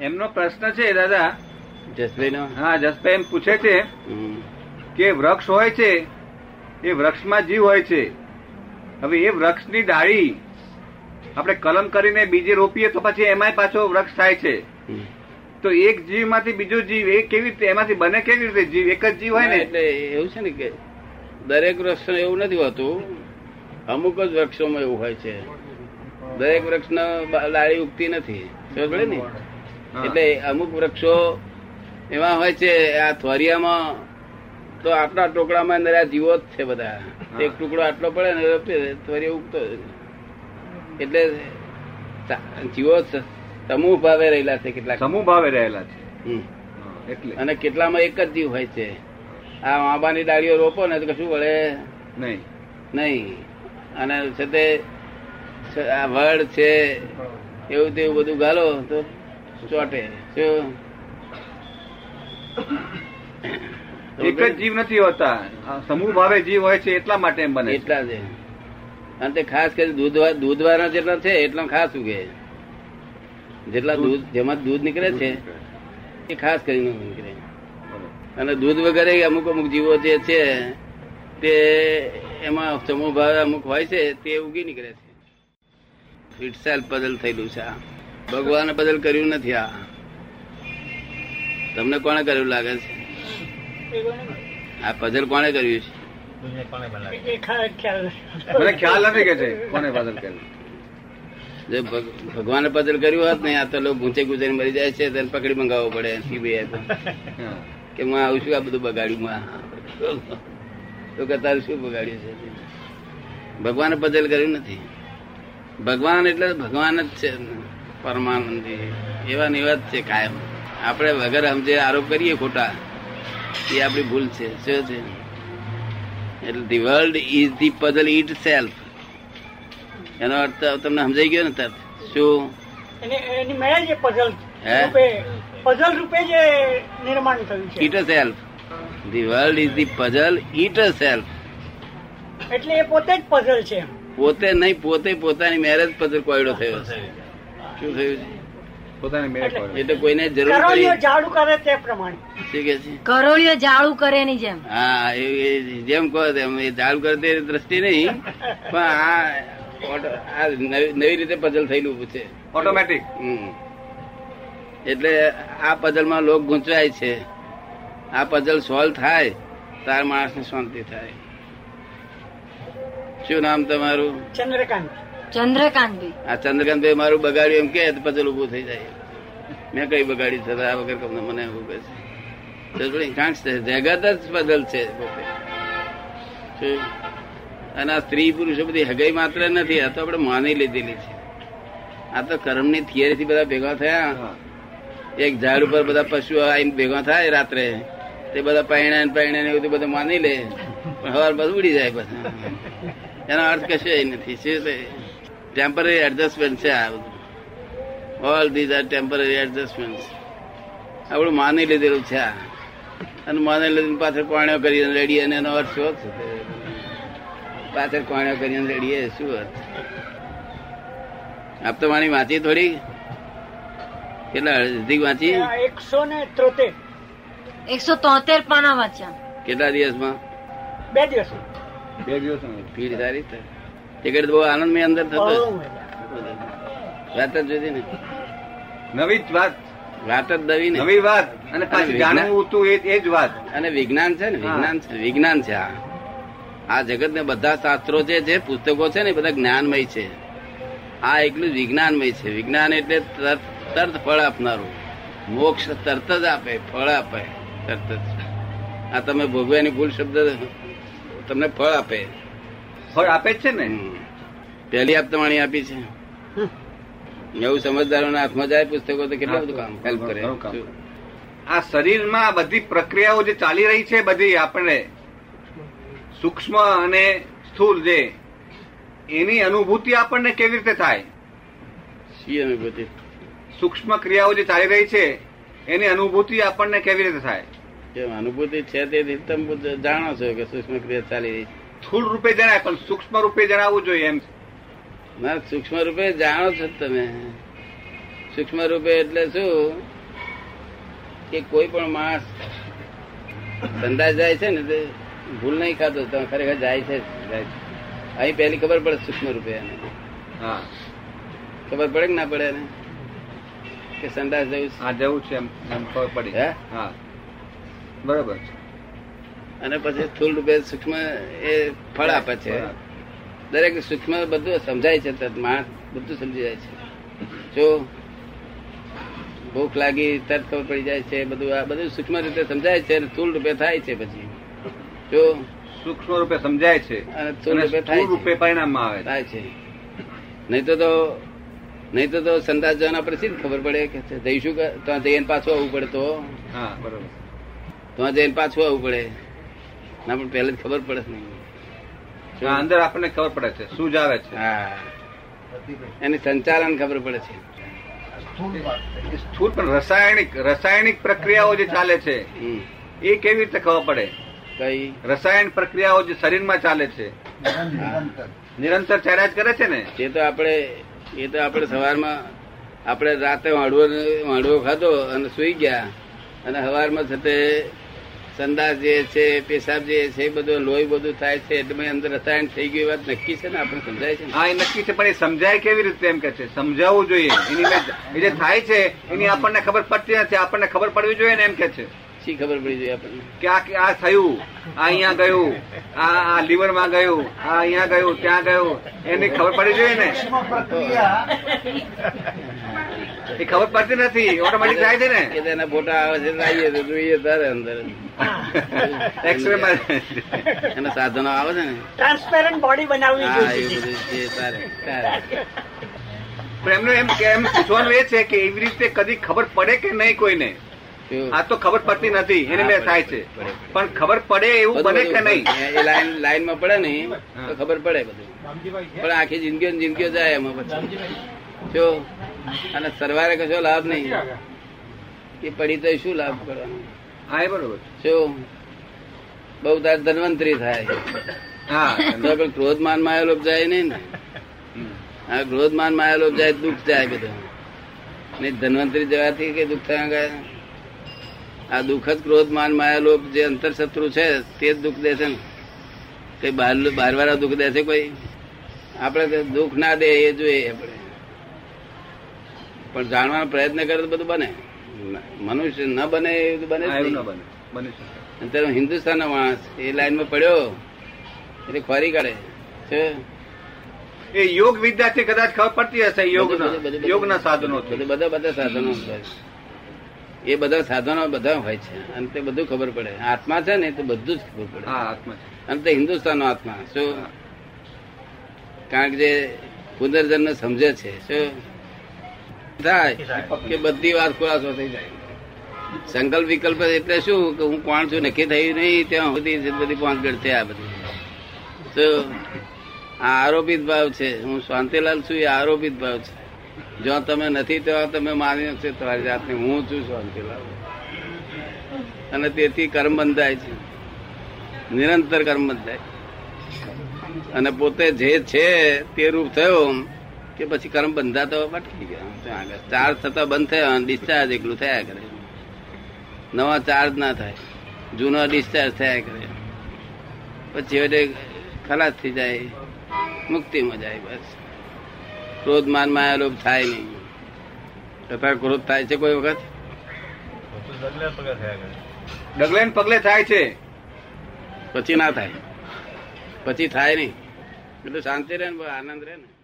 એમનો પ્રશ્ન છે દાદા. જસભાઈ હા જસભાઈ એમ પૂછે છે કે વૃક્ષ હોય છે એ વૃક્ષમાં જીવ હોય છે. હવે એ વૃક્ષની ડાળી આપણે કલમ કરીને બીજે રોપીએ તો પછી એમાંય પાછો વૃક્ષ થાય છે. તો એક જીવમાંથી બીજો જીવ એ કેવી રીતે એમાંથી બને કેવી રીતે જીવ? એક જ જીવ હોય ને? એટલે એવું છે ને કે દરેક વૃક્ષ એવું નથી હોતું. અમુક જ વૃક્ષોમાં એવું હોય છે. દરેક વૃક્ષના ડાળી ઉગતી નથી. સમજ ને? એટલે અમુક વૃક્ષો એવા હોય છે આ થોરિયામાં તો આટલા ટોકડામાં અંદર આ જીવો જ છે બધા. એક ટુકડો આટલો પડે ને થોરિયા ઉગતો એટલે જીવો સમૂહ ભાવે રહેલા છે કેટલાક. સમૂહ ભાવે રહેલા છે. એટલે. અને કેટલામાં એક જ જીવ હોય છે. આ આંબાની ડાળીઓ રોપો ને તો કશું વળે નહીં. નહીં. અને છે તે આ વડ છે એવું તેવું બધું ગાલો તો ચોટે. એક જ જીવ નથી હોતા. સમૂહ ભાવે જીવ હોય છે એટલા માટે એમ બને એટલા છે અને તે ખાસ કરી દૂધ દૂધ વાળા જેટલા છે એટલા ખાસ ઉગે જેટલા દૂધ જેમાં દૂધ નીકળે છે એ ખાસ કરીને નીકળે. અને દૂધ વગેરે અમુક અમુક જીવો જે છે તે એમાં સમૂહ ભાવે અમુક હોય છે તે ઉગી નીકળે છે. ઇટસેલ્ફ બદલ થયેલું છે આ. ભગવાને બદલ કર્યું નથી આ. તમને કોણે કર્યું લાગે છે? આ પઝલ કોણે કર્યું છે? ખ્યાલ નથી કે છે કોને કર્યું. જો ભગ- ભગવાને પદલ કર્યું હોત ને આ તો લોકો ગુંચે ગુંચે મરી જાય છે તેને પકડી મંગાવવો પડે સીબીઆઈ તો. કે હું આવું છું આ બધું બગાડ્યું માં તો કે તારું શું બગાડ્યું છે? ભગવાને પદલ કર્યું નથી. ભગવાન એટલે ભગવાન જ છે. પરમાનંદી. એવા નિવાદ છે કાયમ. આપણે વગર સમજે આરોપ કરીએ ખોટા એ આપણી ભૂલ છે. શું છે? એટલે the world is the puzzle itself એનો અર્થ તમને સમજાઈ ગયો ને તરત શું? પઝલ? રૂપે પઝલ રૂપે જે નિર્માણ થયું છે. Itself the world is the puzzle itself એટલે એ પોતે જ પઝલ છે પોતે નહીં પોતે પોતાની મેરેજ પઝલ કોયડો થયો છે. શું થયું મેળ પડે. એટલે કોઈને જરૂર કરોળીઓ પડી. કરે તે પ્રમાણે. શું છે? કરોળીઓ જાળું કરે એની જેમ. હા એ એ જેમ કહો તેમ એ ચાલુ કરે તે દ્રષ્ટિ નહીં. પણ આ નવી નવી રીતે પઝલ થયેલું છે. ઓટોમેટિક એટલે આ પઝલમાં લોક ગૂંચવાય છે. આ પઝલ સોલ્વ થાય તાર માણસને શાંતિ થાય. શું નામ તમારું? ચંદ્રકાંત. ચંદ્રકાંતભાઈ. આ ચંદ્રકાંતભાઈ મારું બગાડ્યું એમ કે તો પઝલ ઉભું થઈ જાય. મેં કઈ બગાડી છે? આ વગર કમને મને એવું કહે છે. જગત જ બદલ છે પોતે. અને આ સ્ત્રી પુરુષો બધી હગાઈ માત્ર નથી આ તો આપણે માની લીધેલી છે. આ તો કર્મની થિયરી થી બધા ભેગા થયા. એક ઝાડ ઉપર બધા પશુઓ આવીને ભેગા થાય રાત્રે. તે બધા પૈણા ને પૈણા ને એવું બધું બધું માની લે. પણ હવાર બધું ઉડી જાય બધા એનો અર્થ કશું નથી. શું ટેમ્પરરી એડજસ્ટમેન્ટ છે આ બધું all these are temporary adjustment આપણું માની લીધેલું છે આ. અને માની લીધેલું પાછળ કોણ્યો કરીને રેડી અને એનો અર્થ શું છે પાછળ કોણ્યો કરીને રેડીએ શું અર્થ? આપ તો મારી વાંચી થોડી? કેટલા અડધી વાંચી? એકસો ને ત્રોતેર એકસો તોતેર પાના વાંચ્યા. કેટલા દિવસમાં? બે દિવસ. બે દિવસ ભીડ સારી થાય ટિકિટ બહુ આનંદમય અંદર થતો. વાત જ જોઈતી ને. નવી જ વાત. વાત જ દવી ને. નવી વાત. અને પાછી વિજ્ઞાન- જાણવું હતું એ એ જ વાત. અને વિજ્ઞાન છે ને વિજ્ઞાન છે વિજ્ઞાન છે આ. આ જગત ને બધા શાસ્ત્રો જે છે પુસ્તકો છે ને એ બધા જ્ઞાનમય છે. આ એકલું વિજ્ઞાનમય છે. વિજ્ઞાન એટલે તરત તરત ફળ આપનારું. મોક્ષ તરત જ આપે ફળ આપે તરત જ. આ તમે ભોગવ્યાની ભૂલ શબ્દ તમને ફળ આપે. ફળ આપે છે ને? પહેલી આપતાવાણી આપી છે. એવું સમજદારોના હાથમાં જાય પુસ્તકો તો કેટલું બધું કામ હેલ્પ કરે. આ શરીરમાં બધી પ્રક્રિયાઓ જે ચાલી રહી છે બધી આપણે સૂક્ષ્મ અને સ્થૂળ જે એની અનુભૂતિ આપણને કેવી રીતે થાય? શી અનુભૂતિ? સૂક્ષ્મ ક્રિયાઓ જે ચાલી રહી છે એની અનુભૂતિ આપણને કેવી રીતે થાય? અનુભૂતિ છે તે તમે જાણો છો કે સૂક્ષ્મ ક્રિયા ચાલી રહી છે. સ્થૂળ રૂપે જણાય પણ સૂક્ષ્મ રૂપે જણાવવું જોઈએ એમ. ના સૂક્ષ્મ રૂપે જાણો છો તમે. સૂક્ષ્મ રૂપે એટલે શું? કે કોઈ પણ માણસ ધંધા જાય છે ને તે ભૂલ નહીં ખાતો તમે ખરેખર જાય છે છે. અહીં પહેલી ખબર પડે સૂક્ષ્મ રૂપે એને. હા. ખબર પડે કે ના પડે એને? કે સંદાસ જવું છે? જવું છે એમ ખબર પડી. હે? હા. બરોબર અને પછી સ્થુલ રૂપે સૂક્ષ્મ એ ફળ આપે છે. દરેક સૂક્ષ્મ બધું સમજાય છે તરત માણસ બધું સમજી જાય છે. જો ભૂખ લાગી તરત ખબર પડી જાય છે બધું આ બધું સૂક્ષ્મ રીતે સમજાય છે અને સ્થુલ રૂપે થાય છે પછી. જો સૂક્ષ્મ રૂપે સમજાય છે અને સ્થુલ રૂપે થાય રૂપે પરિણામમાં આવે થાય છે. નહીં તો તો નહીં તો તો સંદાસ જવાના શી ખબર પડે કે જઈશું ત્યાં જઈને પાછું આવવું પડે તો. હા બરોબર. ત્યાં જઈને પાછું આવવું પડે. ના પણ પહેલે ખબર પડે જ નહીં. અંદર આપણને ખબર પડે છે શું જ આવે છે. હા. એની સંચાલન ખબર પડે છે. સ્થૂળ પણ રાસાયણિક રાસાયણિક પ્રક્રિયાઓ જે ચાલે છે એ કેવી રીતે ખબર પડે? કઈ? રસાયણ પ્રક્રિયાઓ જે શરીરમાં ચાલે છે નિરંતર. ચેરાજ કરે છે ને? એ તો આપણે એ તો આપણે સવારમાં આપણે રાતે વાંડવો વાંડવો ખાધો અને સુઈ ગયા અને સવારમાં છતે સંદાસ જે છે પેશાબ જે છે એ બધું લોહી બધું થાય છે એટલે અંદર રસાયણ થઈ ગયું વાત નક્કી છે ને? આપણે સમજાય છે હા એ નક્કી છે પણ એ સમજાય કેવી રીતે એમ કે છે? સમજાવવું જોઈએ. એની જે થાય છે એની આપણને ખબર પડતી નથી આપણને ખબર પડવી જોઈએ ને એમ કે છે? શી ખબર પડી જોઈએ આપણને? કે આ આ થયું આ અહીંયા ગયું આ આ લીવરમાં ગયું આ અહીંયા ગયું ત્યાં ગયું એની ખબર પડી જોઈએ ને? એ ખબર પડતી નથી. ઓટોમેટિક થાય છે ને. કે તેના ફોટા આવે છે તો જોઈએ તારે અંદર. એક્સરે એના સાધનો આવે છે ને. ટ્રાન્સપેરન્ટ બોડી બનાવવી હા એ જોઈએ બધું છે તારે તારે. એમનો એમ કે એમ પૂછવાનું એ છે કે એવી રીતે કદી ખબર પડે કે નહીં કોઈને? આ તો ખબર પડતી નથી એને મેં થાય છે. પણ ખબર પડે એવું બને કે નહીં? એ લાઈન લાઈનમાં પડે નહીં તો ખબર પડે બધું. પણ આખી જિંદગી ને જિંદગીઓ જાય એમાં પછી. જો અને સરવારે કશો લાભ નહીં. એ પડી તો શું લાભ કરવાનો? હા એ બરોબર શું? બહુ તાર ધનવંતરી થાય. હા પણ ક્રોધ માન માયેલો જાય નહીં ને. હા ક્રોધ માન માયેલો જાય દુઃખ જાય બધું. નહીં ધનવંતરી જવાથી કે દુઃખ થયા ગયા આ દુઃખ જ ક્રોધ માન માયેલો જે અંતર શત્રુ છે તે જ દુઃખ દેશે ને. કઈ બહાર બહાર વાળા દુઃખ દેશે કોઈ? આપણે તો દુઃખ ના દે એ જોઈએ આપણે. પણ જાણવાનો પ્રયત્ન કરે તો બધું બને. મનુષ્ય ન બને એવું તો બને. ના બને. હિન્દુસ્તાન નો માણસ એ લાઈનમાં પડ્યો એટલે ખોરી કાઢે. છે? એ યોગ વિદ્યાર્થી કદાચ ખબર પડતી હશે યોગ બધું, બધું, બધું. યોગના સાધનો બધા બધા સાધનો એ બધા સાધનો બધા હોય છે. અને તે બધું ખબર પડે. આત્મા છે ને તો બધું જ ખબર પડે. હા આત્મા અને તે હિન્દુસ્તાન નો આત્મા. શું? કારણ કે જે પુનર્જન્મ સમજે છે. શું? થાય કે બધી વાત ખુલાસો થઈ જાય. સંકલ્પ વિકલ્પ એટલે શું કે હું કોણ છું નક્કી થયું નહીં ત્યાં સુધી બધી પહોંચગઢ છે આ બધી. તો આ આરોપિત ભાવ છે. હું શાંતિલાલ છું એ આરોપિત ભાવ છે. જો તમે નથી તો તમે માની છે તમારી જાતને. હું છું શાંતિલાલ. અને તેથી કર્મ બંધાય છે. નિરંતર કર્મ બંધાય. અને પોતે જે છે તે રૂપ થયો કે પછી કર્મ બંધાતો અટકી ગયા. ચાર્જ થતા બંધ થયો ડિસ્ચાર્જ એકલું થયા કરે. નવા ચાર્જ ના થાય. જૂનો ડિસ્ચાર્જ થયા કરે. પછી છેવટે ખલાસ થઈ જાય. મુક્તિમાં જાય બસ. ક્રોધ માન માયા લોભ થાય નહીં. તથા ક્રોધ થાય છે કોઈ વખત? ડગલે પગલે થાય છે. પછી ના થાય. પછી થાય નહીં. એટલે શાંતિ રહે ને, આનંદ રહે ને.